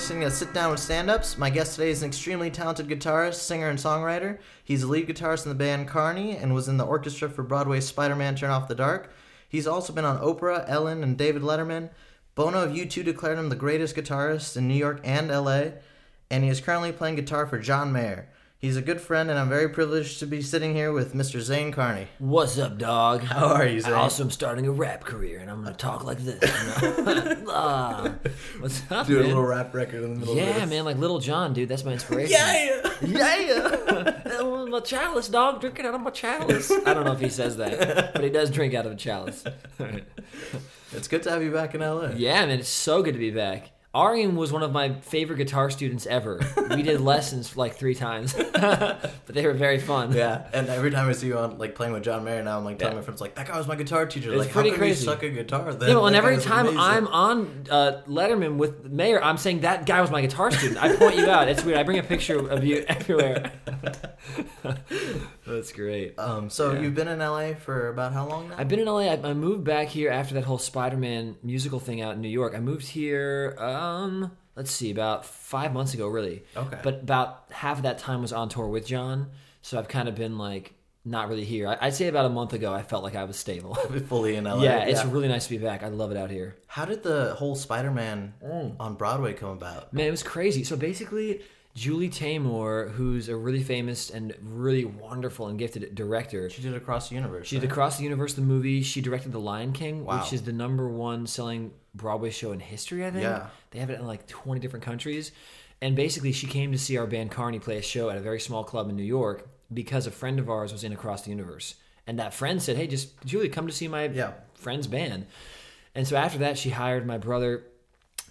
listening to Sit Down with Stand Ups. My guest today is an extremely talented guitarist, singer, and songwriter. He's the lead guitarist in the band Carney and was in the orchestra for Broadway's Spider Man Turn Off the Dark. He's also been on Oprah, Ellen, and David Letterman. Bono of U2 declared him the greatest guitarist in New York and LA, and he is currently playing guitar for John Mayer. He's a good friend, and I'm very privileged to be sitting here with Mr. Zane Carney. What's up, dog? How are you, Zane? Also am starting a rap career, and I'm gonna talk like this. Ah, what's up, Do a man? little rap record in the middle of yeah, this. man, like Lil Jon, dude. That's my inspiration. Yeah, yeah, yeah. my chalice, dog, drinking out of my chalice. I don't know if he says that, but he does drink out of a chalice. It's good to have you back in LA. yeah, man, it's so good to be back. Arian was one of my favorite guitar students ever. We did lessons like three times, but they were very fun. Yeah, and every time I see you on like playing with John Mayer now, I'm like telling Yeah. my friends like that guy was my guitar teacher. It's like, pretty how crazy. you suck a guitar? Then well, and every time amazing. I'm on uh, Letterman with Mayer, I'm saying that guy was my guitar student. I point you out. It's weird. I bring a picture of you everywhere. That's great. Um, so Yeah. you've been in LA for about how long now? I've been in LA. I, I moved back here after that whole Spider-Man musical thing out in New York. I moved here. Um, let's see, about five months ago, really. Okay. But about half of that time was on tour with John, so I've kind of been like not really here. I, I'd say about a month ago, I felt like I was stable. fully in LA. yeah, it's really nice to be back. I love it out here. How did the whole Spider-Man Mm. on Broadway come about? Man, it was crazy. So basically, Julie Taymor, who's a really famous and really wonderful and gifted director, She did Across the Universe. she did right? Across the Universe, the movie. She directed The Lion King, Wow. which is the number one selling Broadway show in history, I think. Yeah. They have it in like 20 different countries. And basically, she came to see our band Carney play a show at a very small club in New York because a friend of ours was in Across the Universe. And that friend said, Hey, just Julie, come to see my Yeah. friend's band. And so after that, she hired my brother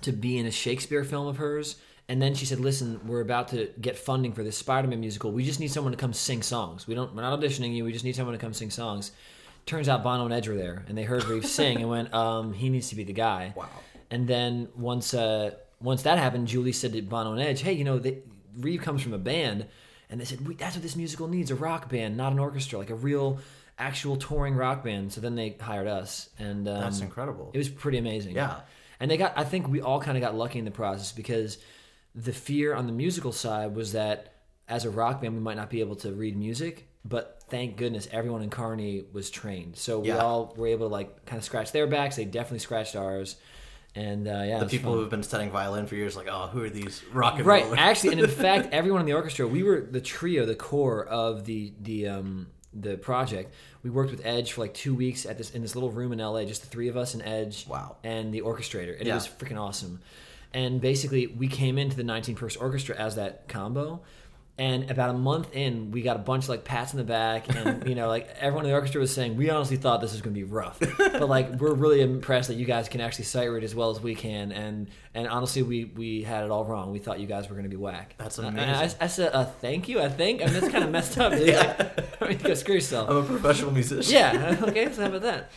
to be in a Shakespeare film of hers. And then she said, "Listen, we're about to get funding for this Spider-Man musical. We just need someone to come sing songs. We don't. We're not auditioning you. We just need someone to come sing songs." Turns out Bono and Edge were there, and they heard Reeve sing and went, um, "He needs to be the guy." Wow. And then once uh, once that happened, Julie said to Bono and Edge, "Hey, you know, they, Reeve comes from a band," and they said, "That's what this musical needs: a rock band, not an orchestra, like a real." Actual touring rock band. So then they hired us, and um, That's incredible. it was pretty amazing. Yeah. And they got I think we all kind of got lucky in the process because the fear on the musical side was that as a rock band we might not be able to read music, but thank goodness everyone in Carney was trained. So we Yeah. all were able to like kind of scratch their backs. They definitely scratched ours. And uh, yeah, the people who've been studying violin for years, like, oh, who are these rock and right rollers? actually and in fact everyone in the orchestra we were the trio the core of the the um the project we worked with edge for like two weeks at this in this little room in la just the three of us and edge Wow. and the orchestrator and Yeah. it was freaking awesome and basically we came into the 19 person orchestra as that combo and about a month in we got a bunch of like pats in the back and you know like everyone in the orchestra was saying we honestly thought this was going to be rough but like we're really impressed that you guys can actually sight read as well as we can and and honestly we we had it all wrong we thought you guys were going to be whack That's amazing. and I, I said uh, thank you i think i mean that's kind of messed up dude. Yeah. I mean, go screw yourself I'm a professional musician. yeah okay so how about that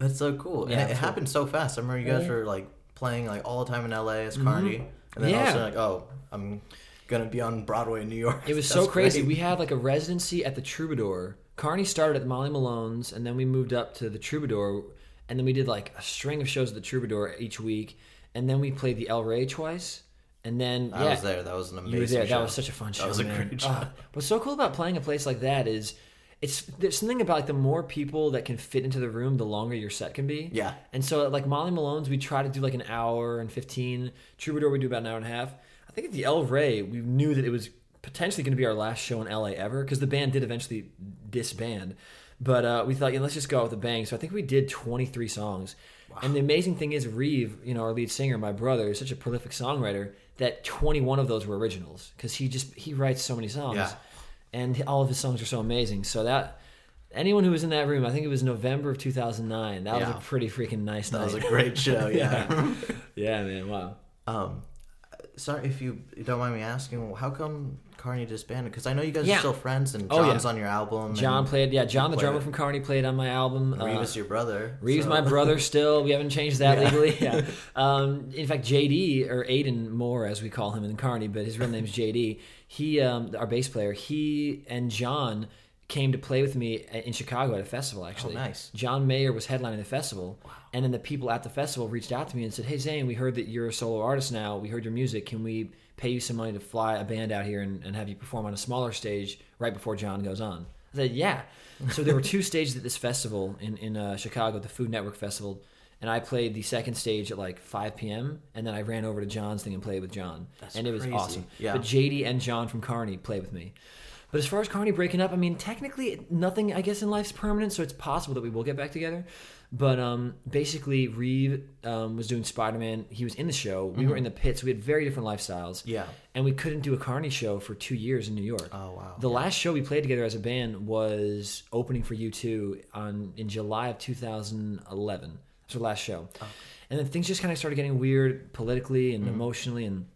That's so cool. Yeah, and it, it cool. happened so fast. I remember you guys Yeah. were like playing like all the time in LA as Carney, and then Mm-hmm. Yeah. a sudden like, oh, I'm gonna be on Broadway in New York. It was That's so crazy. great. We had like a residency at the Troubadour. Carney started at Molly Malone's, and then we moved up to the Troubadour, and then we did like a string of shows at the Troubadour each week, and then we played the El Rey twice, and then I yeah, was there. That was an amazing. you were there. Show. That was such a fun show. That was a man. great show. Ah, what's so cool about playing a place like that is. It's there's something about like the more people that can fit into the room, the longer your set can be. Yeah. And so like Molly Malone's, we try to do like an hour and fifteen. Troubadour, we do about an hour and a half. I think at the El Rey, we knew that it was potentially going to be our last show in LA ever because the band did eventually disband. But uh, we thought, let's just go out with a bang. So I think we did 23 songs. Wow. And the amazing thing is, Reeve, you know, our lead singer, my brother, is such a prolific songwriter that 21 of those were originals because he just he writes so many songs, Yeah. And all of his songs are so amazing. So that anyone who was in that room, I think it was November of 2009. That was a pretty freaking nice That night. was a great show. Yeah. yeah, man. Wow. um, sorry if you don't mind me asking, how come Carney disbanded? Because I know you guys Yeah. are still friends, and Oh, yeah. John's on your album. John and played, yeah. John, the played drummer it. from Carney, played on my album. Uh, is your brother. Reeves, so- my brother, still. We haven't changed that legally. Yeah. Um, in fact, JD or Aiden Moore, as we call him in Carney, but his real name's JD. He, um, our bass player, he and John came to play with me in Chicago at a festival. Actually, Oh, nice. John Mayer was headlining the festival, and then the people at the festival reached out to me and said, "Hey Zane, we heard that you're a solo artist now. We heard your music. Can we pay you some money to fly a band out here and, and have you perform on a smaller stage right before John goes on?" I said, "Yeah." so there were two stages at this festival in in uh, Chicago, the Food Network Festival. And I played the second stage at like 5 p.m. and then I ran over to John's thing and played with John, That's and it was crazy. awesome. Yeah. But JD and John from Carney played with me. But as far as Carney breaking up, I mean, technically, nothing I guess in life's permanent, so it's possible that we will get back together. But um, basically, Reeve um, was doing Spider Man. He was in the show. We were in the pits. We had very different lifestyles. Yeah. And we couldn't do a Carney show for two years in New York. Oh, wow. The last show we played together as a band was opening for U2 on in July of 2011. That's our last show. Oh. And then things just kind of started getting weird politically Mm-hmm. and emotionally, and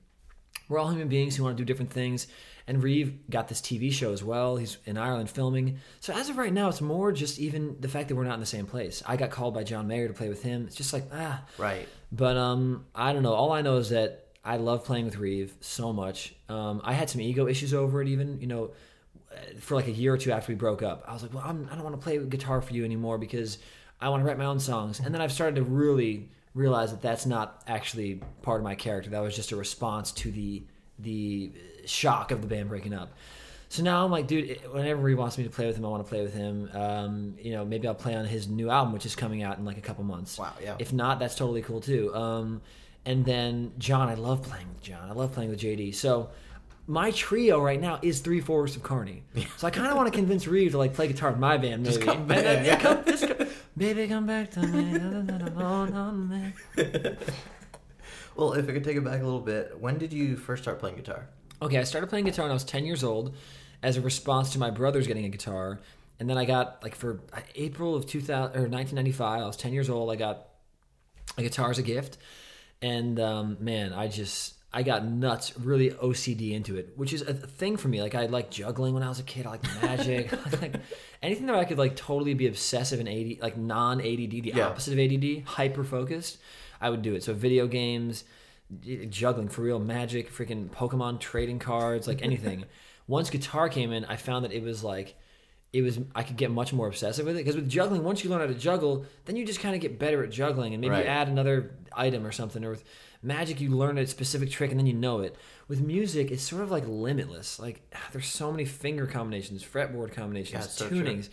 we're all human beings who want to do different things. And Reeve got this TV show as well. He's in Ireland filming. So as of right now, it's more just even the fact that we're not in the same place. I got called by John Mayer to play with him. It's just like ah. Right. But um, I don't know. All I know is that I love playing with Reeve so much. Um, I had some ego issues over it, even you know, for like a year or two after we broke up. I was like, well, I'm, I don't want to play guitar for you anymore because I want to write my own songs. And then I've started to really realize that that's not actually part of my character. That was just a response to the the shock of the band breaking up. So now I'm like, dude, whenever he wants me to play with him, I want to play with him. Um, you know, maybe I'll play on his new album, which is coming out in like a couple months. Wow, yeah. If not, that's totally cool too. Um, and then John, I love playing with John. I love playing with JD. So my trio right now is three fourths of Carney. So I kind of want to convince Reeve to like play guitar with my band. Maybe. Just come back, yeah. come- just baby, come back to me. Hold on, man. Well, if I could take it back a little bit, when did you first start playing guitar? Okay, I started playing guitar when I was 10 years old as a response to my brothers getting a guitar. And then I got, like, for April of 2000, or 1995, I was 10 years old. I got a guitar as a gift. And um, man, I just, I got nuts, really OCD into it, which is a thing for me. Like, I like juggling when I was a kid. I like magic. I like anything that I could, like, totally be obsessive and AD, like non ADD, the Yeah. opposite of ADD, hyper focused, I would do it. So, video games, juggling for real magic freaking pokemon trading cards like anything once guitar came in i found that it was like it was i could get much more obsessive with it because with juggling once you learn how to juggle then you just kind of get better at juggling and maybe Right. add another item or something or with magic you learn a specific trick and then you know it. With music it's sort of like limitless. Like there's so many finger combinations fretboard combinations Yeah, it's so tunings.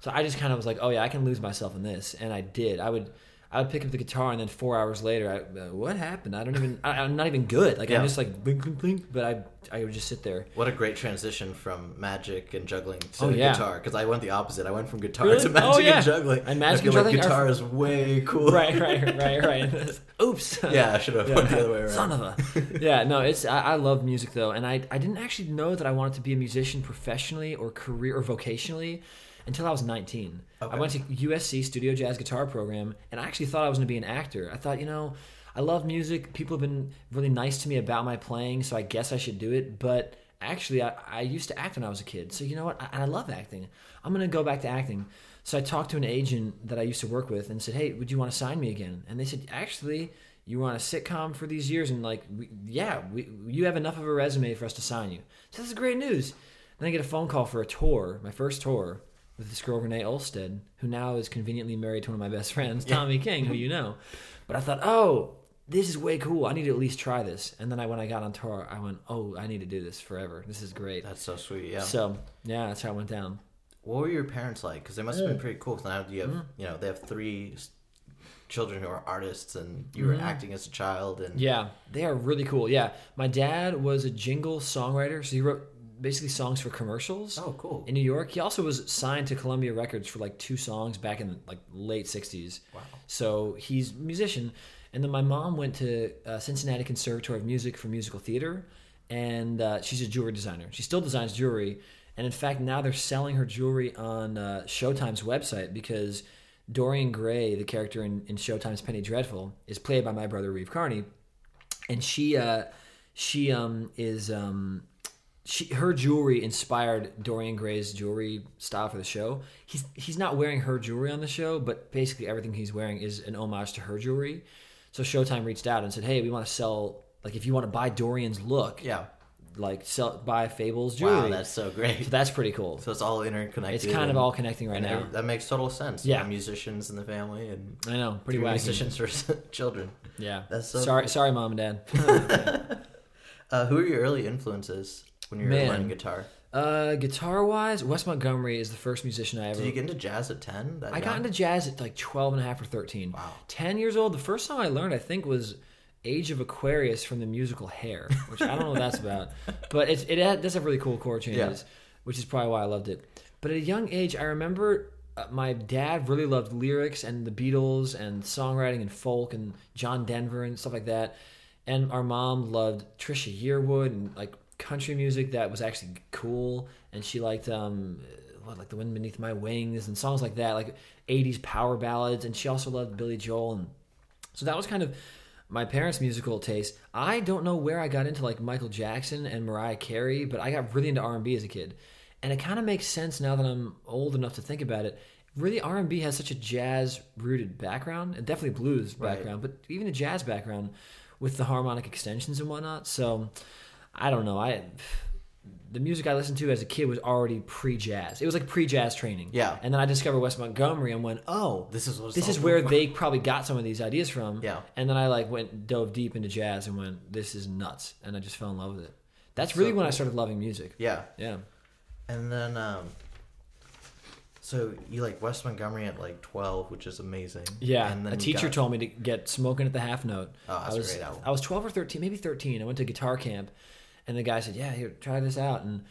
So I just kind of was like, oh yeah, I can lose myself in this, and I did. I would, I would pick up the guitar, and then four hours later, I, uh, what happened? I don't even, I, I'm not even good. Like Yeah. I'm just like blink, blink, blink. But I, I would just sit there. What a great transition from magic and juggling to Oh, yeah. guitar. Because I went the opposite. I went from guitar Really? to magic Oh, yeah. and juggling. And magic I feel and like juggling are- guitar is way cool. right, right, right, right. Oops. Yeah, I should have went the other way around. Son of a. Yeah, no, it's I, I love music though, and I I didn't actually know that I wanted to be a musician professionally or career or vocationally until I was 19. Okay. I went to USC Studio Jazz Guitar Program, and I actually thought I was going to be an actor. I thought, you know, I love music. People have been really nice to me about my playing, so I guess I should do it. But actually, I, I used to act when I was a kid, so you know what? I, I love acting. I'm going to go back to acting. So I talked to an agent that I used to work with and said, "Hey, would you want to sign me again?" And they said, "Actually." You were on a sitcom for these years, and like, we, yeah, we, you have enough of a resume for us to sign you. So this is great news. Then I get a phone call for a tour, my first tour, with this girl Renee Olstead, who now is conveniently married to one of my best friends, Tommy King, who you know. But I thought, oh, this is way cool. I need to at least try this. And then I, when I got on tour, I went, oh, I need to do this forever. This is great. That's so sweet. Yeah. So yeah, that's how it went down. what were your parents like? Because they must have been pretty cool. 'cause now you have, mm-hmm. you know, they have three children who are artists, and you were mm-hmm. acting as a child, and Yeah, they are really cool. Yeah, my dad was a jingle songwriter, so he wrote basically songs for commercials. oh, cool. in New York. He also was signed to Columbia Records for like two songs back in like late '60s. Wow. So he's a musician. And then my mom went to uh, Cincinnati Conservatory of Music for musical theater, and uh, she's a jewelry designer. She still designs jewelry, and in fact now they're selling her jewelry on uh, Showtime's website because Dorian Gray, the character in, in Showtime's Penny Dreadful, is played by my brother Reeve Carney, and she uh, she um, is um, she her jewelry inspired Dorian Gray's jewelry style for the show. He's he's not wearing her jewelry on the show, but basically everything he's wearing is an homage to her jewelry. So Showtime reached out and said, "Hey, we want to sell like if you want to buy Dorian's look, yeah. like sell buy Fables jewelry. Wow, that's so great. so that's pretty cool. So it's all interconnected. It's kind of all connecting right now. that makes total sense. Yeah. Musicians in the family and I know, pretty wacky. musicians for children. Yeah, That's so sorry, cool. sorry, mom and dad. Uh, who are your early influences when you were Man. learning guitar? uh, guitar wise, Wes Montgomery is the first musician I ever. Did you get into jazz at ten? That I got into jazz at like 12 and a half or 13. Wow. 10 years old, the first song I learned, I think, was Age of Aquarius from the musical Hair, which I don't know what that's about. But it's, it had, does have really cool chord changes, which is probably why I loved it. But at a young age, I remember uh, my dad really loved lyrics and the Beatles and songwriting and folk and John Denver and stuff like that. And our mom loved Trisha Yearwood and like country music that was actually cool. And she liked um, what like the wind beneath my wings and songs like that, like 80s power ballads. And she also loved Billy Joel and so that was kind of my parents' musical taste. I don't know where I got into like Michael Jackson and Mariah Carey, but I got really into R&B as a kid. And it kind of makes sense now that I'm old enough to think about it. Really R&B has such a jazz rooted background, and definitely blues Right. background, but even a jazz background with the harmonic extensions and whatnot. So I don't know. I the music I listened to as a kid was already pre-jazz. It was like pre-jazz training. Yeah. And then I discovered Wes Montgomery and went, "Oh, This is what this is where about. they probably got some of these ideas from. Yeah. And then I like went dove deep into jazz and went, this is nuts, and I just fell in love with it. That's So really when I started loving music. Yeah, Yeah. and then um, so you like Wes Montgomery at like twelve, which is amazing. Yeah. and then a teacher got- told me to get smoking at the half note. Oh, that's I a was great album. I was twelve or thirteen, maybe thirteen. I went to guitar camp, and the guy said, "Yeah, here, try this out." And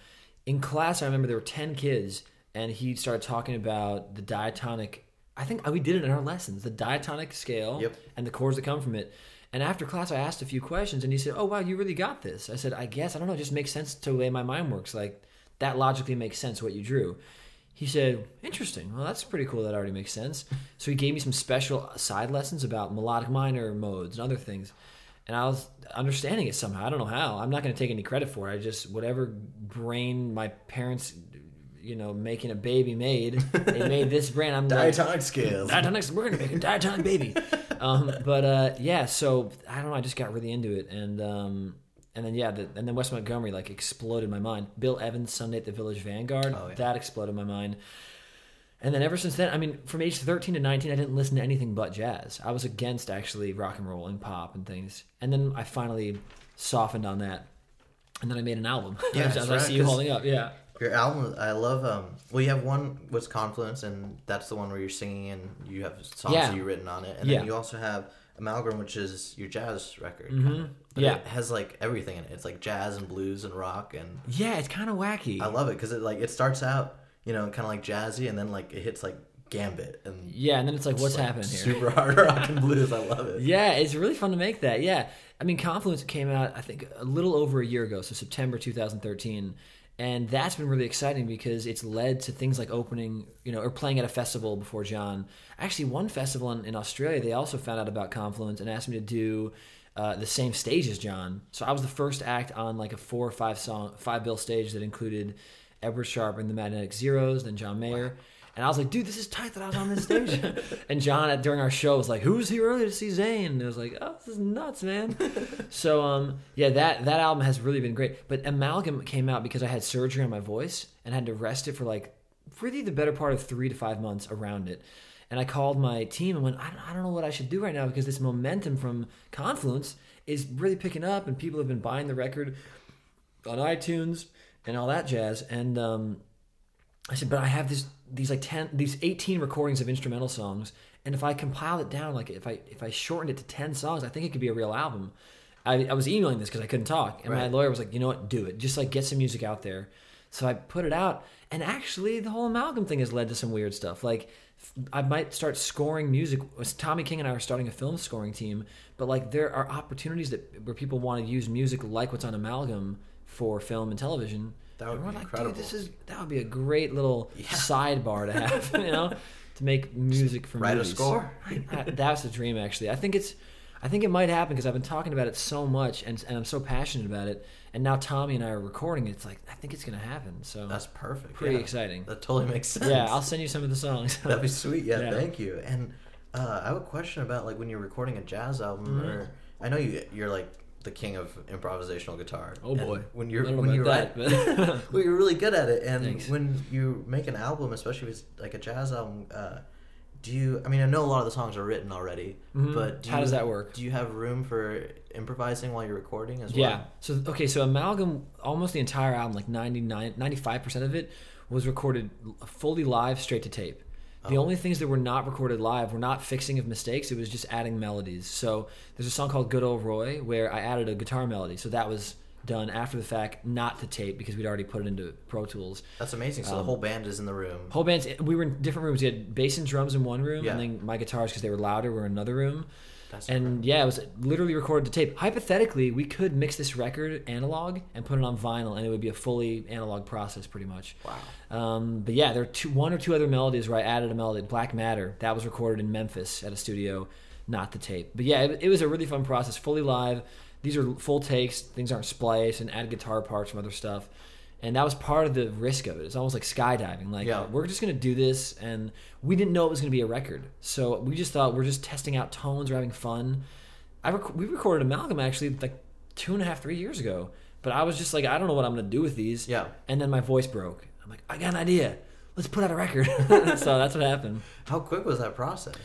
in class, I remember there were ten kids, and he started talking about the diatonic. I think uh, we did it in our lessons, the diatonic scale Yep. and the chords that come from it. And after class, I asked a few questions, and he said, "Oh wow, you really got this." I said, "I guess I don't know. It just makes sense to the way my mind works. Like that logically makes sense what you drew." He said, "Interesting. Well, that's pretty cool. That already makes sense." So he gave me some special side lessons about melodic minor modes and other things, and I was understanding it somehow. I don't know how. I'm not going to take any credit for it. I just whatever brain my parents, you know, making a baby made, they made this brain. I'm like, diatonic scales. diatonic. We're gonna make a diatonic baby. Um, but uh, yeah, so I don't know. I just got really into it, and um, and then yeah, the, and then Wes Montgomery like exploded my mind. Bill Evans Sunday at the Village Vanguard Oh, yeah. that exploded my mind. And then ever since then, I mean, from age 13 to 19, I didn't listen to anything but jazz. I was against actually rock and roll and pop and things. And then I finally softened on that. And then I made an album. Yeah, as that's I see you holding up. Yeah. Your album, I love. Um, well, you have one was Confluence, and that's the one where you're singing and you have songs Yeah. that you written on it, and Yeah. then you also have Amalgam, which is your jazz record. Mhm. kind of. But Yeah. it has like everything in it. It's like jazz and blues and rock, and Yeah, it's kind of wacky. I love it because it like it starts out, you know, kind of like jazzy, and then like it hits like gambit and yeah, and then it's like, what's like, happening here? Super hard rock and blues. I love it. Yeah, it's really fun to make that. Yeah. I mean, Confluence came out, I think, a little over a year ago, so September 2013. And that's been really exciting because it's led to things like opening, you know, or playing at a festival before John. Actually, one festival in, in Australia, they also found out about Confluence and asked me to do uh, the same stage as John. So I was the first act on like a four or five song, five bill stage that included Edward Sharpe and the Magnetic Zeros, then John Mayer. And I was like, dude, this is tight that I was on this stage. and John, at, during our show, was like, who's here early to see Zane? And I was like, oh, this is nuts, man. so, um, yeah, that, that album has really been great. But Amalgam came out because I had surgery on my voice and had to rest it for like really the better part of three to five months around it. And I called my team and went, I don't, I don't know what I should do right now because this momentum from Confluence is really picking up and people have been buying the record on iTunes and all that jazz. And um, I said, but I have this these like ten these eighteen recordings of instrumental songs, and if I compile it down, like if I if I shortened it to ten songs, I think it could be a real album. I, I was emailing this because I couldn't talk, and my lawyer was like, you know what, do it. Just like get some music out there. So I put it out, and actually, the whole amalgam thing has led to some weird stuff. Like, I might start scoring music. Tommy King and I are starting a film scoring team, but like there are opportunities that where people want to use music like what's on amalgam for film and television. That would be like, incredible. Dude, this is that would be a great little Yeah. sidebar to have, you know, to make music for Write a score. That's a dream, actually. I think it's, I think it might happen because I've been talking about it so much, and and I'm so passionate about it. And now Tommy and I are recording it. It's like I think it's gonna happen. So That's perfect. pretty yeah. exciting. That totally makes sense. Yeah, I'll send you some of the songs. That'd be sweet. Yeah, Yeah. thank you. And uh, I have a question about like when you're recording a jazz album, Mhm. or I know you you're like the king of improvisational guitar. Oh, And boy. when you're I don't know when you about write, that, well, you're really good at it, and Thanks. when you make an album, especially if it's like a jazz album, uh, do you? I mean, I know a lot of the songs are written already, Mhm. but do How you, does that work? Do you have room for improvising while you're recording as well? Yeah. So okay, so Amalgam, almost the entire album, like 99, 95 percent of it, was recorded fully live, straight to tape. The only things that were not recorded live were not fixing of mistakes. It was just adding melodies. So there's a song called "Good Old Roy" where I added a guitar melody. So that was done after the fact, not to tape because we'd already put it into Pro Tools. That's amazing. So the Um, whole band is in the room. Whole bands. We were in different rooms. We had bass and drums in one room, Yeah. and then my guitars because they were louder were in another room. That's And yeah, it was literally recorded to tape. Hypothetically, we could mix this record analog and put it on vinyl, and it would be a fully analog process, pretty much. wow. Um, but yeah, there are two, one or two other melodies where I added a melody. Black Matter that was recorded in Memphis at a studio, not the tape. But yeah, it, it was a really fun process, fully live. These are full takes. Things aren't spliced, and added guitar parts from other stuff. And that was part of the risk of it. It's almost like skydiving. Like Yeah. we're just gonna do this, and we didn't know it was gonna be a record. So we just thought we're just testing out tones, we're having fun. I rec- we recorded Amalgam actually like two and a half, three years ago. But I was just like, I don't know what I'm gonna do with these. Yeah. And then my voice broke. I'm like, I got an idea. Let's put out a record. so that's what happened. How quick was that process?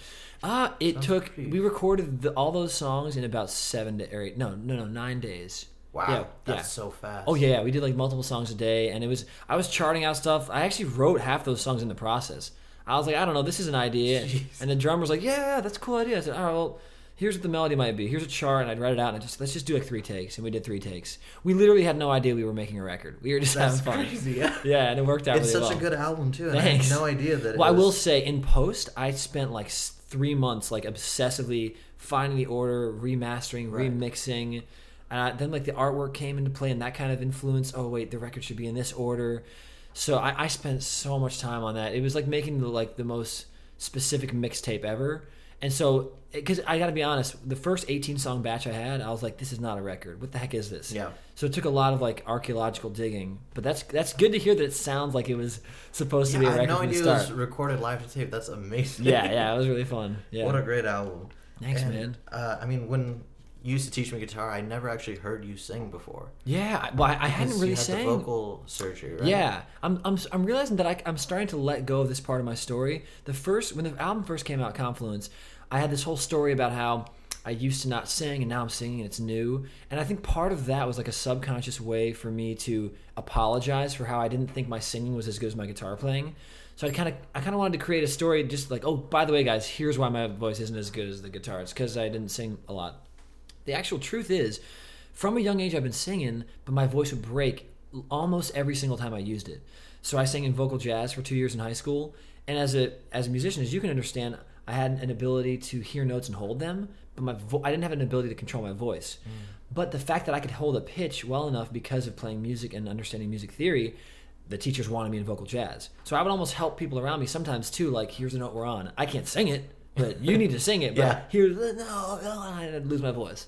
Ah, it Sounds took. We recorded the, all those songs in about seven to eight. No, no, no, nine days. Wow, Yeah, that's yeah. so fast. Oh yeah, yeah, we did like multiple songs a day, and it was. I was charting out stuff. I actually wrote half those songs in the process. I was like, I don't know, this is an idea, Jeez. and the drummer was like, Yeah, that's a cool idea. I said, All right, well, here's what the melody might be. Here's a chart, and I'd write it out, and I just let's just do like three takes, and we did three takes. We literally had no idea we were making a record. We were just That's having fun. crazy. Yeah. Yeah, and it worked out. It's really such well. a good album too. Thanks. I had no idea that. Well, it I will say in post, I spent like three months like obsessively finding the order, remastering, Right. remixing, and I, then like the artwork came into play, and that kind of influenced. Oh wait, the record should be in this order. So I, I spent so much time on that. It was like making the like the most specific mixtape ever. And so, because I got to be honest, the first 18 song batch I had, I was like, "This is not a record. What the heck is this?" Yeah. So it took a lot of like archaeological digging, but that's that's good to hear that it sounds like it was supposed to be Yeah, a I had record no idea it was recorded live to tape. That's amazing. yeah, yeah, it was really fun. Yeah. What a great album. Thanks, And, man. Uh, I mean, when used to teach me guitar, I never actually heard you sing before. yeah, well, I, I hadn't really you had sang. the vocal surgery, right? Yeah, I'm, I'm I'm realizing that I, I'm starting to let go of this part of my story. The first when the album first came out, Confluence, I had this whole story about how I used to not sing and now I'm singing and it's new. And I think part of that was like a subconscious way for me to apologize for how I didn't think my singing was as good as my guitar playing. So I kind of I kind of wanted to create a story just like, oh, by the way, guys, here's why my voice isn't as good as the guitar. It's because I didn't sing a lot. The actual truth is, from a young age, I've been singing, but my voice would break almost every single time I used it. So I sang in vocal jazz for two years in high school, and as a as a musician, as you can understand, I had an ability to hear notes and hold them, but my vo- I didn't have an ability to control my voice. Mm. But the fact that I could hold a pitch well enough because of playing music and understanding music theory, the teachers wanted me in vocal jazz. So I would almost help people around me sometimes too. Like, here's a note we're on. I can't sing it, but you need to sing it. But Yeah. here's the no, no, I'd lose my voice.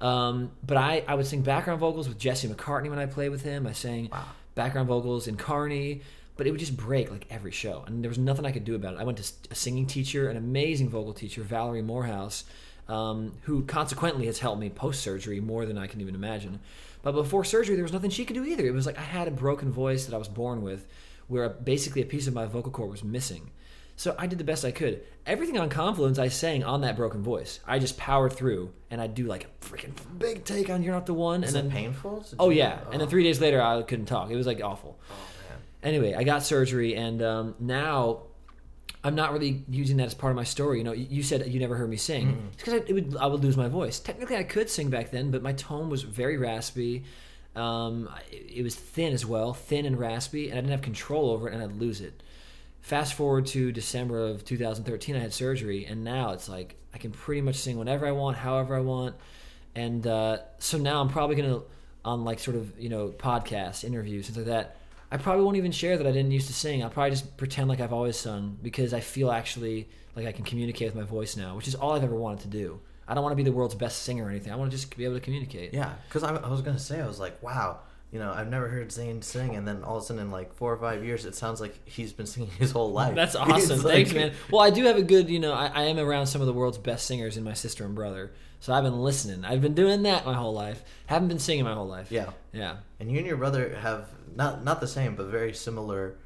Um, but I, I would sing background vocals with Jesse McCartney when I played with him. I sang Wow. background vocals in Carney, but it would just break like every show, and there was nothing I could do about it. I went to a singing teacher, an amazing vocal teacher, Valerie Morehouse, um, who consequently has helped me post surgery more than I can even imagine. But before surgery, there was nothing she could do either. It was like I had a broken voice that I was born with, where basically a piece of my vocal cord was missing. So I did the best I could. Everything on Confluence, I sang on that broken voice. I just powered through, and I'd do like a freaking big take on "You're Not the One," Is and it then painful? to oh yeah, that? and then three days later I couldn't talk. It was like awful. Oh man. Anyway, I got surgery, and um, now I'm not really using that as part of my story. You know, you you said you never heard me sing. Mm-hmm. It's because I, it would I would lose my voice. Technically, I could sing back then, but my tone was very raspy. Um, it, it was thin as well, thin and raspy, and I didn't have control over it, and I'd lose it. Fast forward to December of 2013, I had surgery, and now it's like I can pretty much sing whenever I want, however I want, and uh, so now I'm probably gonna on like sort of you know podcasts, interviews, things like that. I probably won't even share that I didn't used to sing. I'll probably just pretend like I've always sung because I feel actually like I can communicate with my voice now, which is all I've ever wanted to do. I don't want to be the world's best singer or anything. I want to just be able to communicate. Yeah, because I, I was gonna say I was like, wow, you know, I've never heard Zane sing, and then all of a sudden, in like four or five years, it sounds like he's been singing his whole life. That's awesome. like- Thanks, man. Well, I do have a good, you know, I, I am around some of the world's best singers in my sister and brother. So I've been listening. I've been doing that my whole life. Haven't been singing my whole life. Yeah, Yeah. and you and your brother have not not the same, but very similar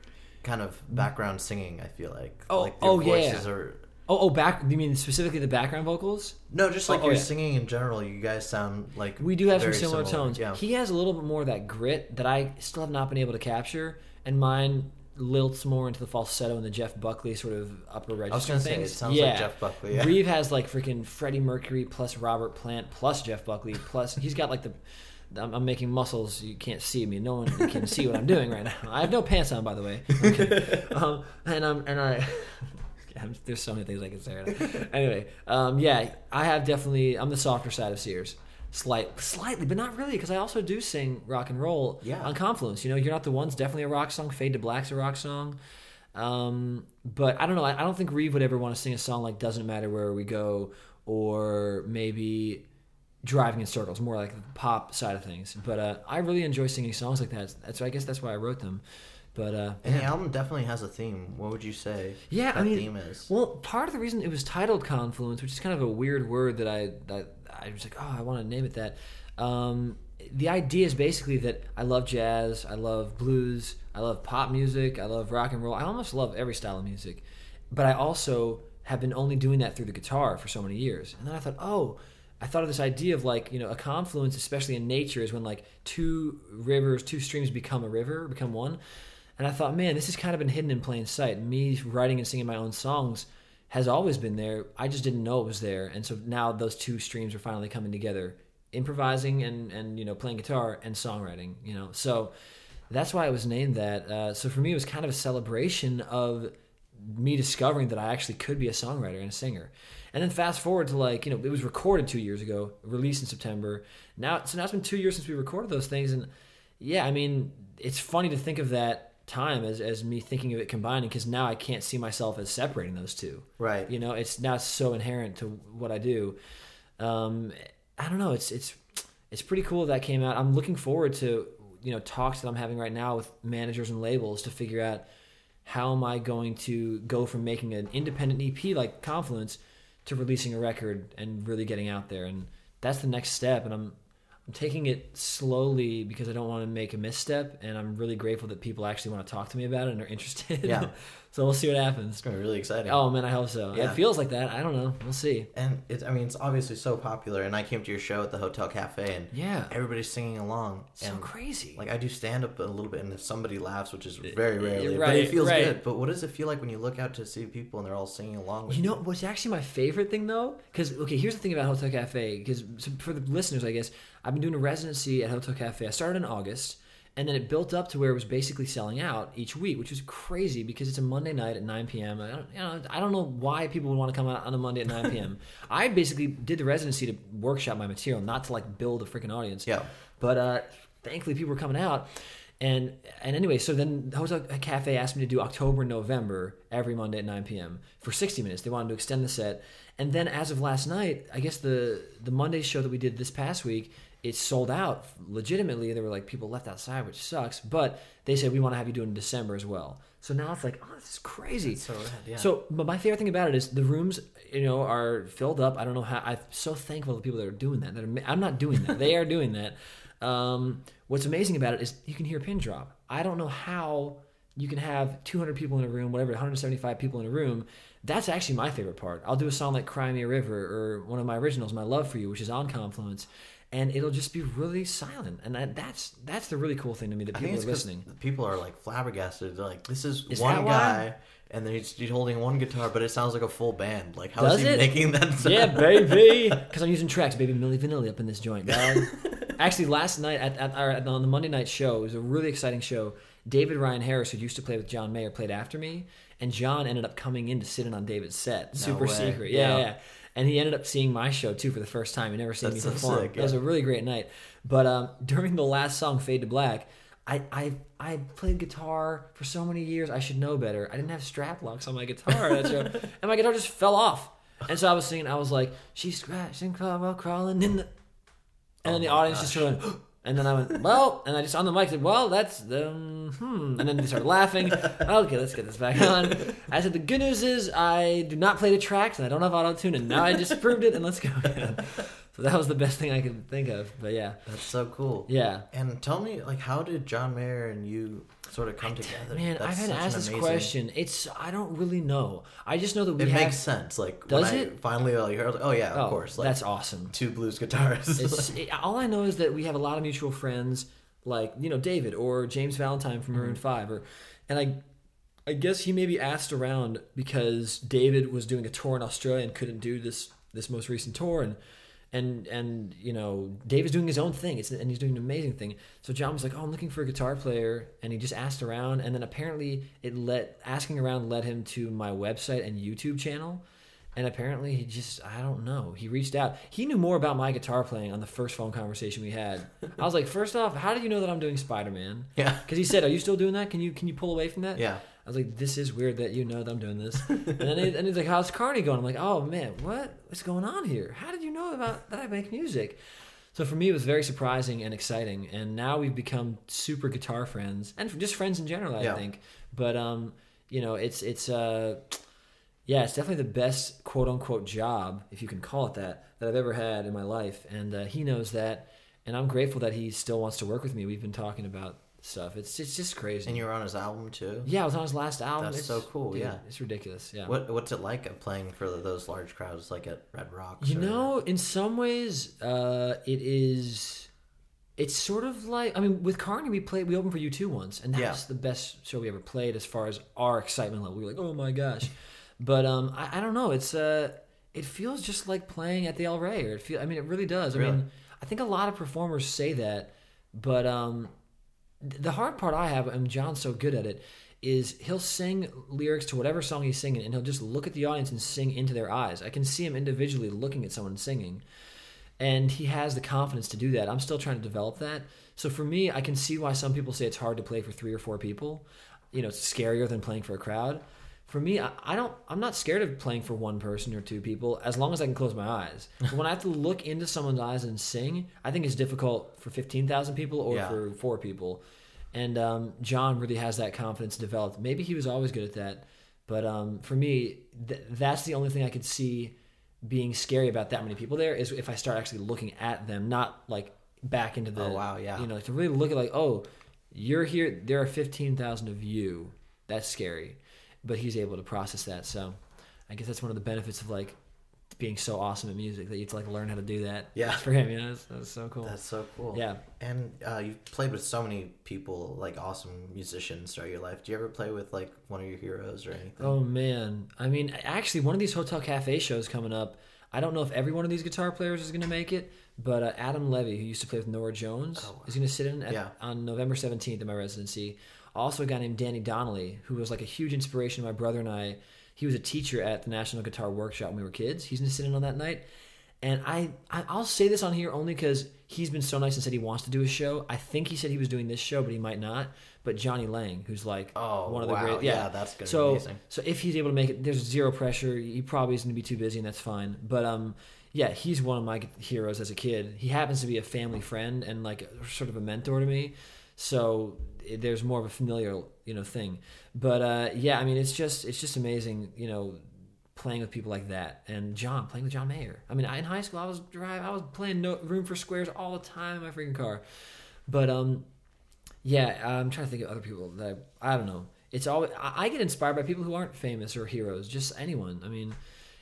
kind of background singing. I feel like. Oh, like your oh, yeah. voices Are, Oh, oh, back. You mean specifically the background vocals? no, just like Oh, oh, your yeah. singing in general. You guys sound like We do have some very similar, tones. Yeah. He has a little bit more of that grit that I still have not been able to capture, and mine lilts more into the falsetto and the Jeff Buckley sort of upper register I was gonna say things. it sounds yeah. like Jeff Buckley. Yeah. Reeve has like freaking Freddie Mercury plus Robert Plant plus Jeff Buckley plus he's got like the. I'm, I'm making muscles. You can't see me. No one can see what I'm doing right now. I have no pants on, by the way. Okay. um, and I'm and I. I'm- There's so many things I can say. Right now. Anyway, um, yeah, I have definitely. I'm the softer side of Sears, slight, slightly, but not really, because I also do sing rock and roll Yeah. on Confluence. You know, you're not the one's definitely a rock song. Fade to Black's a rock song. Um, but I don't know. I, I don't think Reeve would ever want to sing a song like "Doesn't Matter Where We Go" or maybe "Driving in Circles," more like the pop side of things. But uh, I really enjoy singing songs like that. That's I guess that's why I wrote them. But uh, And the album definitely has a theme. What would you say? Yeah, that I mean, theme is. Well, part of the reason it was titled Confluence, which is kind of a weird word that I that I was like, oh, I want to name it that. Um, the idea is basically that I love jazz, I love blues, I love pop music, I love rock and roll. I almost love every style of music, but I also have been only doing that through the guitar for so many years. And then I thought, oh. I thought of this idea of like you know a confluence, especially in nature, is when like two rivers, two streams become a river, become one. And I thought, man, this has kind of been hidden in plain sight. Me writing and singing my own songs has always been there. I just didn't know it was there. And so now those two streams are finally coming together, improvising and and you know playing guitar and songwriting. You know, so that's why it was named that. Uh, so for me, it was kind of a celebration of me discovering that I actually could be a songwriter and a singer. And then fast forward to like, you know, it was recorded two years ago, released in September. Now, so now it's been two years since we recorded those things. And yeah, I mean, it's funny to think of that time as, as me thinking of it combining because now I can't see myself as separating those two. right. You know, it's now so inherent to what I do. Um, I don't know. It's it's it's pretty cool that came out. I'm looking forward to you know talks that I'm having right now with managers and labels to figure out how am I going to go from making an independent EP like Confluence to releasing a record and really getting out there. And that's the next step. And I'm I'm taking it slowly because I don't want to make a misstep. And I'm really grateful that people actually want to talk to me about it and are interested. Yeah. so we'll see what happens. It's gonna be really exciting. Oh man, I hope so. Yeah. It feels like that. I don't know. We'll see. And it's I mean it's obviously so popular and I came to your show at the Hotel Cafe and Yeah. everybody's singing along. So and crazy. like I do stand up a little bit and if somebody laughs, which is very rarely, but it feels right. good. But what does it feel like when you look out to see people and they're all singing along with You you? know what's actually my favorite thing though? Because okay, here's the thing about Hotel Cafe. Because for the listeners, I guess I've been doing a residency at Hotel Cafe. I started in August, and then it built up to where it was basically selling out each week, which was crazy because it's a Monday night at 9 p.m. I don't, you know, I don't know why people would want to come out on a Monday at 9 p.m. I basically did the residency to workshop my material, not to like build a freaking audience. Yeah. But uh, thankfully, people were coming out. And and anyway, so then Hotel Cafe asked me to do October, and November every Monday at 9 p.m. for 60 minutes. They wanted to extend the set, and then as of last night, I guess the the Monday show that we did this past week, it sold out legitimately. There were like people left outside, which sucks. But they said we want to have you do it in December as well. So now it's like, oh, this is crazy. So rad, yeah. So, but my favorite thing about it is the rooms, you know, are filled up. I don't know how. I'm so thankful to the people that are doing that. that are, I'm not doing that. they are doing that. Um, what's amazing about it is you can hear a pin drop. I don't know how you can have 200 people in a room, whatever, 175 people in a room. That's actually my favorite part. I'll do a song like "Cry Me a River" or one of my originals, "My Love for You," which is on Confluence, and it'll just be really silent. And that, that's that's the really cool thing to me that people it's are 'cause listening. people are like flabbergasted. They're like, this is, Is one that why? guy and then he's, he's holding one guitar, but it sounds like a full band. Like how is Does he it? making that sound? Yeah, baby. Because I'm using tracks, baby. Milli Vanilli up in this joint, dog. Actually, last night at, at, our, on the Monday night show, it was a really exciting show. David Ryan Harris, who used to play with John Mayer, played after me, and John ended up coming in to sit in on David's set. Super way. secret, yeah, Yeah. yeah. And he ended up seeing my show too for the first time. He never seen That's me so perform. sick, It was a really great night. But um, during the last song, "Fade to Black," I, I I played guitar for so many years. I should know better. I didn't have strap locks on my guitar, at that show, and my guitar just fell off. And so I was singing. I was like, "She's scratching, crawl- crawling in the," and then Oh the audience gosh. just sort of, went, And then I went, well, and I just on the mic said, well, that's um, hmm. And then they started laughing. Okay, let's get this back on. I said, the good news is I do not play the tracks and I don't have auto tune, and now I just proved it, and let's go again. So that was the best thing I could think of. But yeah, That's so cool. yeah. And tell me, like, how did John Mayer and you sort of come together? Man, That's I've an asked this question. It's I don't really know. I just know that we It have. makes sense. Like, Does when I it? finally like heard, like, oh yeah, oh, of course. Like, that's awesome. two blues guitarists. It's it, all I know is that we have a lot of mutual friends, like you know David or James Valentine from Maroon mm-hmm. Five, or and I, I guess he maybe asked around because David was doing a tour in Australia and couldn't do this this most recent tour, and and and you know Dave is doing his own thing, it's, and he's doing an amazing thing. So John was like, "Oh, I'm looking for a guitar player," and he just asked around, and then apparently it let asking around led him to my website and YouTube channel. And apparently he just I don't know. He reached out. He knew more about my guitar playing on the first phone conversation we had. I was like, first off, how did you know that I'm doing Spider Man? yeah, Because he said, "Are you still doing that? Can you can you pull away from that?" yeah. I was like, "This is weird that you know that I'm doing this." and then he, and he's like, "How's Carney going?" I'm like, "Oh man, what what's going on here? How did you know about that I make music?" So for me, it was very surprising and exciting. And now we've become super guitar friends and just friends in general. I Yeah. think, but um, you know, it's it's uh, yeah, it's definitely the best quote unquote job, if you can call it that, that I've ever had in my life. And uh, he knows that, and I'm grateful that he still wants to work with me. We've been talking about stuff. It's it's just crazy. And you were on his album too. Yeah, I was on his last album. That's It's- so cool, dude, yeah. it's ridiculous. Yeah. What What's it like uh, playing for those large crowds, like at Red Rocks? You or- know, in some ways, uh, it is. It's sort of like I mean, with Carney, we played we opened for U two once, and that Yeah. was the best show we ever played as far as our excitement level. We were like, oh my gosh, but um, I, I don't know. It's uh, it feels just like playing at the El Rey, or it feel. I mean, it really does. I mean, I think a lot of performers say that, but um, the hard part I have, and John's so good at it, is he'll sing lyrics to whatever song he's singing, and he'll just look at the audience and sing into their eyes. I can see him individually looking at someone singing, and he has the confidence to do that. I'm still trying to develop that. So for me, I can see why some people say it's hard to play for three or four people. You know, it's scarier than playing for a crowd. For me, I, I don't. I'm not scared of playing for one person or two people as long as I can close my eyes. But when I have to look into someone's eyes and sing, I think it's difficult for fifteen thousand people or Yeah. for four people. And um, John really has that confidence developed. Maybe he was always good at that, but um, for me, th- that's the only thing I could see being scary about that many people there is if I start actually looking at them, not like back into the. Oh, wow, yeah. You know, to really look at like, oh, you're here. There are fifteen thousand of you. That's scary, but he's able to process that. So, I guess that's one of the benefits of like being so awesome at music that you have to like learn how to do that. Yeah. for him, you know, that's, that's so cool. That's so cool. yeah. And uh, you've played with so many people, like awesome musicians throughout your life. Do you ever play with like one of your heroes or anything? Oh man, I mean, actually, one of these Hotel Cafe shows coming up. I don't know if every one of these guitar players is going to make it, but uh, Adam Levy, who used to play with Norah Jones, Oh, wow. is going to sit in at, Yeah. on November seventeenth in my residency. Also, a guy named Danny Donnelly, who was like a huge inspiration to my brother and I. He was a teacher at the National Guitar Workshop when we were kids. He's going to sit in on that night. And I, I I'll say this on here only because he's been so nice and said he wants to do a show. I think he said he was doing this show, but he might not. But Jonny Lang, who's like Oh, one of the wow. great, Yeah, that's gonna so, amazing. So if he's able to make it, there's zero pressure. He probably is going to be too busy, and that's fine. But um, yeah, he's one of my heroes as a kid. He happens to be a family friend and like sort of a mentor to me. So eh, there's more of a familiar, you know, thing. But uh, yeah, I mean, it's just it's just amazing, you know, playing with people like that. And John playing with John Mayer. I mean, I, in high school, I was drive, I was playing no, Room for Squares all the time in my freaking car. But um, yeah, I'm trying to think of other people that I, I don't know. It's always I, I get inspired by people who aren't famous or heroes, just anyone. I mean,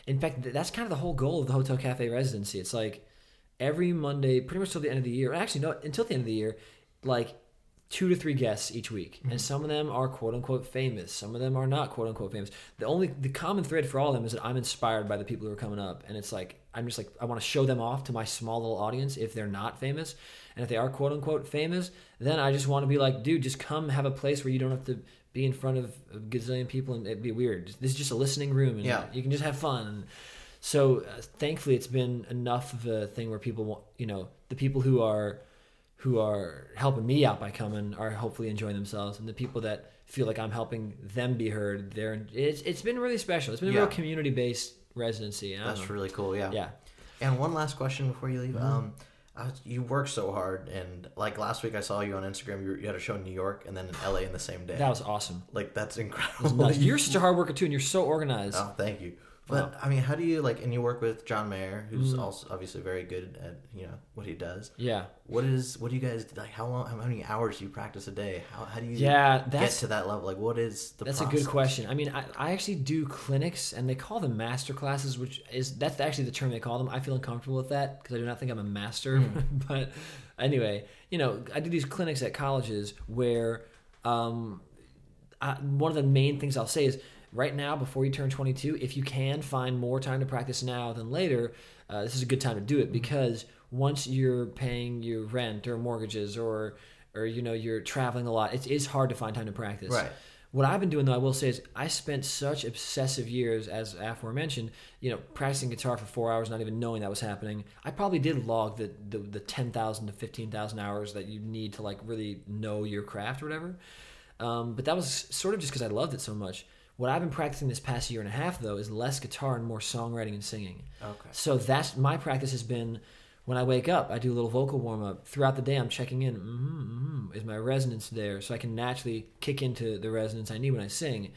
in fact, th- that's kind of the whole goal of the Hotel Cafe residency. It's like every Monday, pretty much till the end of the year. Actually, no, until the end of the year, like two to three guests each week, and some of them are quote unquote famous. Some of them are not quote unquote famous. The only the common thread for all of them is that I'm inspired by the people who are coming up, and it's like I'm just like I want to show them off to my small little audience if they're not famous, and if they are quote unquote famous, then I just want to be like, dude, just come have a place where you don't have to be in front of a gazillion people and it'd be weird. This is just a listening room, and Yeah. you can just have fun. So uh, thankfully, it's been enough of a thing where people want, you know, the people who are who are helping me out by coming are hopefully enjoying themselves, and the people that feel like I'm helping them be heard, they're it's it's been really special. It's been a Yeah. real community based residency. and I don't That's know. really cool. Yeah. yeah. And one last question before you leave. Mm-hmm. Um, was, you work so hard, and like last week I saw you on Instagram. You, you had a show in New York and then in LA in the same day. That was awesome. like that's It was incredible. nuts. You're such a hard worker too, and you're so organized. oh, thank you. But I mean, how do you like? And you work with John Mayer, who's also obviously very good at you know what he does. Yeah. What is what do you guys like? How long? How many hours do you practice a day? How, how do you Yeah, get to that level? Like, what is the? That's a good question. I mean, I, I actually do clinics, and they call them master classes, which is that's actually the term they call them. I feel uncomfortable with that because I do not think I'm a master. but anyway, you know, I do these clinics at colleges where um, I, one of the main things I'll say is right now, before you turn 22, if you can find more time to practice now than later, uh, this is a good time to do it because once you're paying your rent or mortgages or or you know you're traveling a lot, it is hard to find time to practice. Right. What I've been doing, though, I will say, is I spent such obsessive years, as aforementioned, you know, practicing guitar for four hours, not even knowing that was happening. I probably did log the the, the ten thousand to fifteen thousand hours that you need to like really know your craft or whatever. Um, but that was sort of just because I loved it so much. What I've been practicing this past year and a half, though, is less guitar and more songwriting and singing. Okay. So that's my practice has been when I wake up, I do a little vocal warm up. Throughout the day, I'm checking in. Mm-hmm, mm-hmm, is my resonance there? So I can naturally kick into the resonance I need when I sing.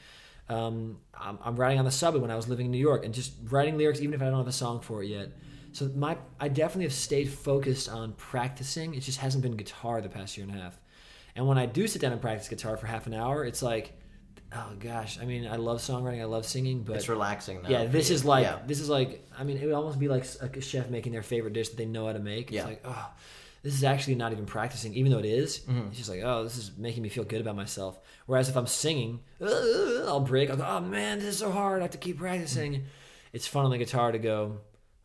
Um, I'm, I'm writing on the subway when I was living in New York and just writing lyrics, even if I don't have a song for it yet. So my I definitely have stayed focused on practicing. It just hasn't been guitar the past year and a half. And when I do sit down and practice guitar for half an hour, it's like, oh gosh. I mean, I love songwriting, I love singing, but It's relaxing now. yeah, this is like Yeah. this is like I mean it would almost be like a chef making their favorite dish that they know how to make. It's Yeah. like oh, this is actually not even practicing, even though it is. Mm-hmm. It's just like oh, this is making me feel good about myself. Whereas if I'm singing, uh, I'll break. I'll go oh man, this is so hard. I have to keep practicing. Mm-hmm. It's fun on the guitar to go.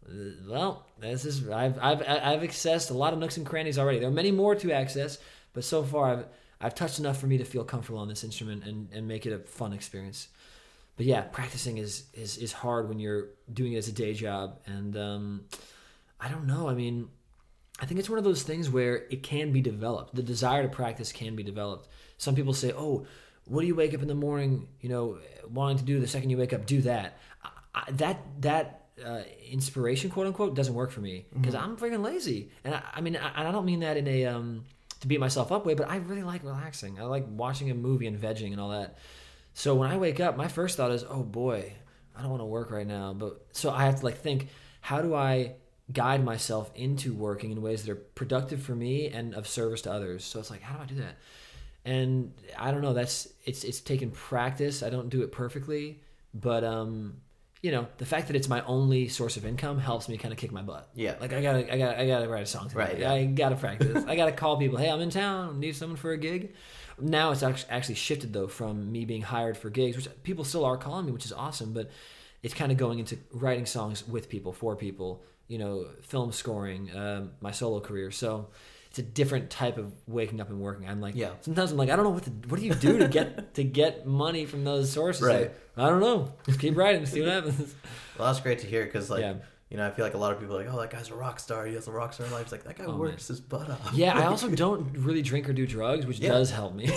"Uh, Well, this is I've I've I've accessed a lot of nooks and crannies already. There are many more to access, but so far I've I've touched enough for me to feel comfortable on this instrument and, and make it a fun experience but yeah, practicing is is is hard when you're doing it as a day job, and um, I don't know. I mean, I think it's one of those things where it can be developed. The desire to practice can be developed. Some people say, "Oh, what do you wake up in the morning? You know, wanting to do the second you wake up, do that." I, I, that that uh, inspiration, quote unquote, doesn't work for me because I'm freaking lazy, and I, I mean, I, I don't mean that in a um, to beat myself up way, but I really like relaxing. I like watching a movie and vegging and all that. So when I wake up, my first thought is, "Oh boy, I don't want to work right now." But so I have to like think, how do I guide myself into working in ways that are productive for me and of service to others? So it's like, how do I do that? And I don't know. That's it's it's taken practice. I don't do it perfectly, but um, you know, the fact that it's my only source of income helps me kind of kick my butt. Yeah. Like I gotta, I gotta, I gotta write a song. Today. Right, yeah. I gotta practice. I gotta call people. Hey, I'm in town. Need someone for a gig. Now it's act- actually shifted though from me being hired for gigs, which people still are calling me, which is awesome. But it's kind of going into writing songs with people, for people. You know, film scoring, um, my solo career. So it's a different type of waking up and working. I'm like, Yeah. Sometimes I'm like, I don't know what to, what do you do to get to get money from those sources? Right. Like, I don't know. Just keep writing, see what happens. Well, that's great to hear because, like, Yeah. You know, I feel like a lot of people are like, oh, that guy's a rock star. He has a rock star life. It's like, that guy Oh, works his butt off. Yeah, I also don't really drink or do drugs, which Yeah. does help me.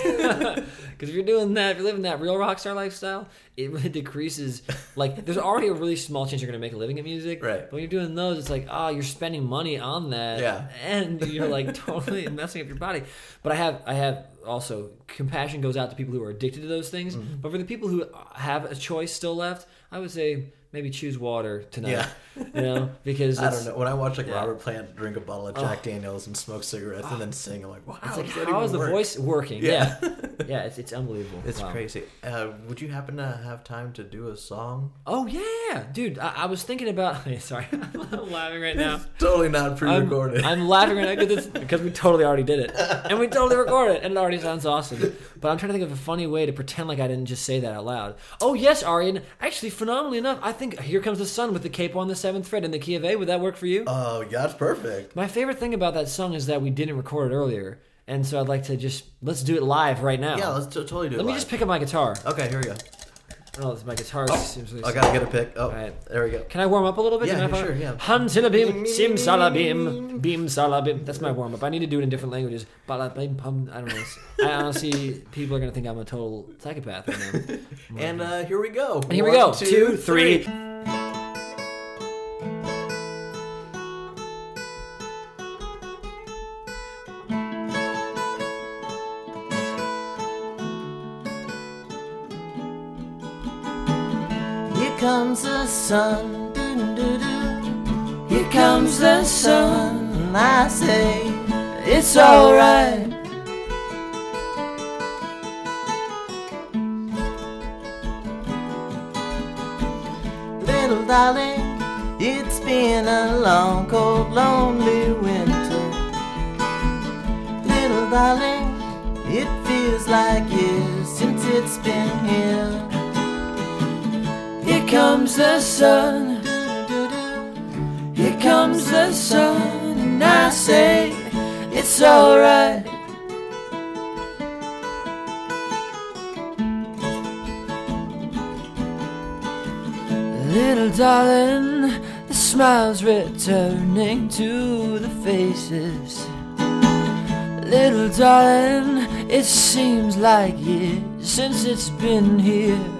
Because if you're doing that, if you're living that real rock star lifestyle, it really decreases. Like, there's already a really small chance you're going to make a living at music. Right. But when you're doing those, it's like, oh, you're spending money on that. Yeah. And you're like totally messing up your body. But I have, I have also compassion goes out to people who are addicted to those things. Mm-hmm. But for the people who have a choice still left, I would say maybe choose water tonight. Yeah. You know, because I don't know. When I watch like Yeah. Robert Plant drink a bottle of Jack Daniels and smoke cigarettes and then sing, I'm like, wow, It's like, how even the work? voice working? Yeah, Yeah. yeah, it's it's unbelievable. It's Wow. crazy. Uh, would you happen to have time to do a song? Oh yeah, dude. I, I was thinking about. Sorry, I'm laughing right now. Totally not I'm, pre-recorded. I'm laughing right now because, because we totally already did it, and we totally recorded it, and it already sounds awesome. But I'm trying to think of a funny way to pretend like I didn't just say that out loud. Oh yes, Arian. Actually, phenomenally enough, I think "Here Comes the Sun" with the capo on the seventh fret in the key of A. Would that work for you? Oh, yeah, that's perfect. My favorite thing about that song is that we didn't record it earlier, and so I'd like to just let's do it live right now. Yeah, let's t- totally do it. Let me live. just pick up my guitar. Okay, here we go. Oh, this my guitar seems really I gotta get a pick. Oh, there we go. Can I warm up a little bit? Yeah, Do you mind yeah, sure, yeah. Huntilla bim, sim salabim, bim salabim. That's my warm up. I need to do it in different languages. Balabim pum. I don't know. I honestly, people are gonna think I'm a total psychopath right now. And uh, here we go. And here we go. two, Two, three. three. Sun. Here comes the sun. And I say, it's alright. Little darling, it's been a long, cold, lonely winter. Little darling, it feels like years since it's been here. Comes the sun. Here comes the sun, and I say it's alright. Little darling, the smile's returning to the faces. Little darling, it seems like years since it's been here.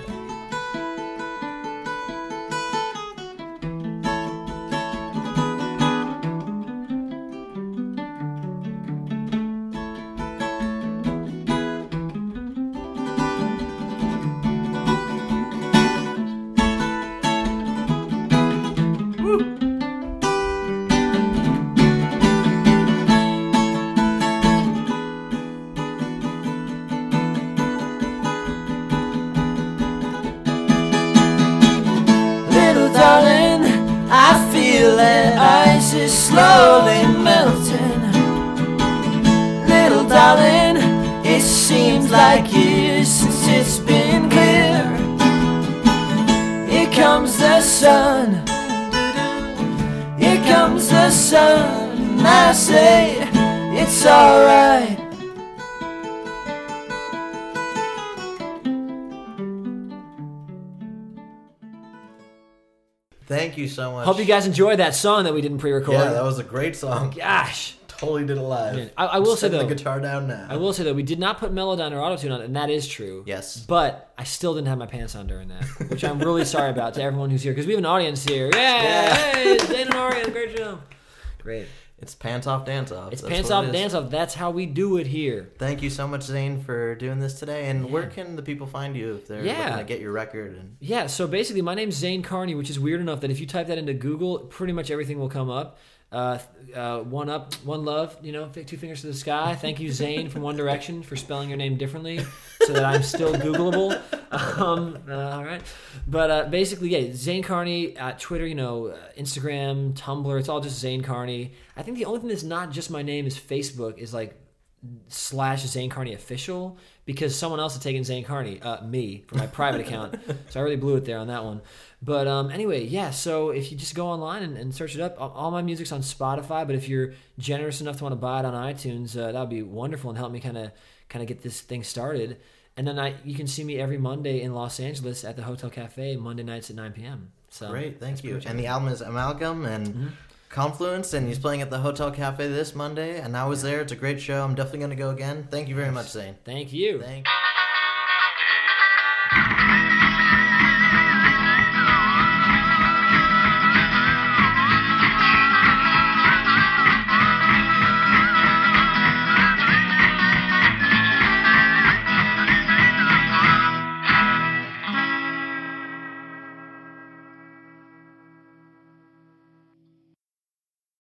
Seems like years since it's been clear. Here comes the sun. Here comes the sun. And I say, it's alright. Thank you so much. Hope you guys enjoyed that song that we didn't pre-record. Yeah, that was a great song. Gosh, Totally did it live. Man, I- I will I'm say, setting though- the guitar down now. I will say that we did not put Melodyne or Autotune on, it, and that is true. Yes. But I still didn't have my pants on during that, which I'm really sorry about to everyone who's here because we have an audience here. Yeah, Yeah. hey, Zane and Arian, great show. Great. It's pants off, dance off. It's That's pants off, it is. dance off. That's how we do it here. Thank you so much, Zane, for doing this today. And where can the people find you if they're Yeah. looking to get your record? And Yeah, so basically, my name's Zane Carney, which is weird enough that if you type that into Google, pretty much everything will come up. Uh, uh, one up, one love, you know, two fingers to the sky. Thank you, Zayn from One Direction, for spelling your name differently so that I'm still Googleable. Um, uh, all right. But uh, basically, yeah, Zane Carney at Twitter, you know, uh, Instagram, Tumblr, it's all just Zane Carney. I think the only thing that's not just my name is Facebook is like slash Zane Carney official because someone else had taken Zane Carney, uh, me, from my private account. So I really blew it there on that one. But um, anyway, yeah. So if you just go online and, and search it up, all, all my music's on Spotify. But if you're generous enough to want to buy it on iTunes, uh, that would be wonderful and help me kind of kind of get this thing started. And then I, you can see me every Monday in Los Angeles at the Hotel Cafe, Monday nights at 9 p.m. So great, thank you. And the album is Amalgam and Mm-hmm. Confluence, and he's playing at the Hotel Cafe this Monday. And I was there. It's a great show. I'm definitely going to go again. Thank you very much, Zane. Thank you. Thank